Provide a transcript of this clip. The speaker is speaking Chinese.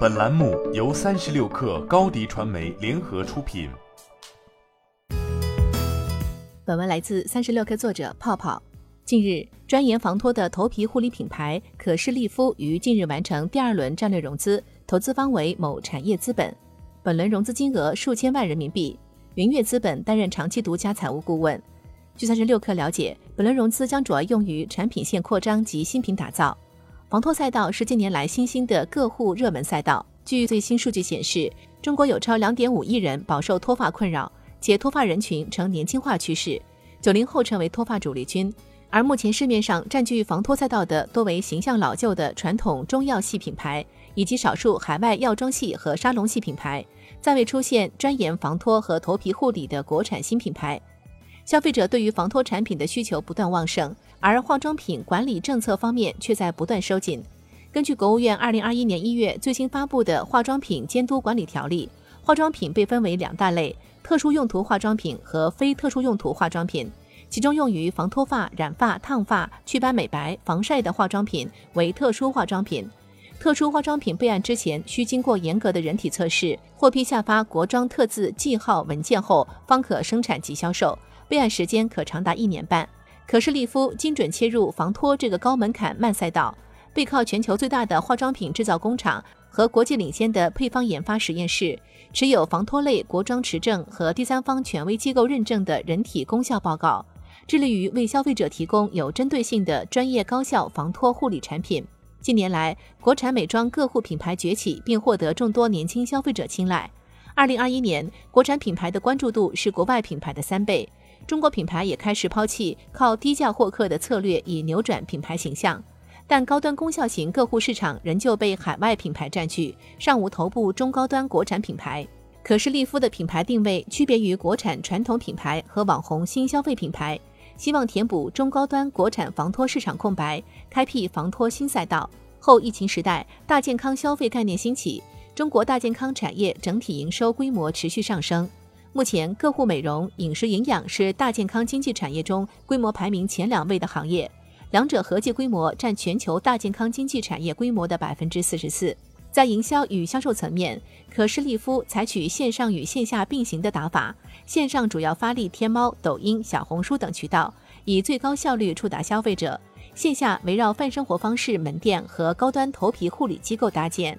本栏目由三十六氪高低传媒联合出品。本文来自三十六氪作者泡泡。近日，专研防脱的头皮护理品牌可视丽肤于近日完成第二轮战略融资，投资方为某产业资本，本轮融资金额数千万人民币。云悦资本担任长期独家财务顾问。据三十六氪了解，本轮融资将主要用于产品线扩张及新品打造。防脱赛道是近年来新兴的个护热门赛道。据最新数据显示，中国有超两点五亿人饱受脱发困扰，且脱发人群呈年轻化趋势，九零后成为脱发主力军。而目前市面上占据防脱赛道的多为形象老旧的传统中药系品牌，以及少数海外药妆系和沙龙系品牌，暂未出现专研防脱和头皮护理的国产新品牌。消费者对于防脱产品的需求不断旺盛。而化妆品管理政策方面却在不断收紧。根据国务院二零二一年一月最新发布的《化妆品监督管理条例》，化妆品被分为两大类：特殊用途化妆品和非特殊用途化妆品。其中用于防脱发、染发、烫发、祛斑美白、防晒的化妆品为特殊化妆品。特殊化妆品备案之前需经过严格的人体测试，获批下发国妆特字记号文件后方可生产及销售，备案时间可长达一年半。可视丽肤精准切入防脱这个高门槛慢赛道，背靠全球最大的化妆品制造工厂和国际领先的配方研发实验室，持有防脱类国妆持证和第三方权威机构认证的人体功效报告，致力于为消费者提供有针对性的专业高效防脱护理产品。近年来，国产美妆各护品牌崛起，并获得众多年轻消费者青睐。二零二一年，国产品牌的关注度是国外品牌的三倍。中国品牌也开始抛弃靠低价获客的策略，以扭转品牌形象。但高端功效型个护市场仍旧被海外品牌占据，尚无头部中高端国产品牌。可视丽肤的品牌定位区别于国产传统品牌和网红新消费品牌，希望填补中高端国产防脱市场空白，开辟防脱新赛道。后疫情时代，大健康消费概念兴起，中国大健康产业整体营收规模持续上升。目前，个护美容、饮食营养是大健康经济产业中规模排名前两位的行业，两者合计规模占全球大健康经济产业规模的百分之四十四。在营销与销售层面，可视丽肤采取线上与线下并行的打法，线上主要发力天猫、抖音、小红书等渠道，以最高效率触达消费者；线下围绕泛生活方式门店和高端头皮护理机构搭建。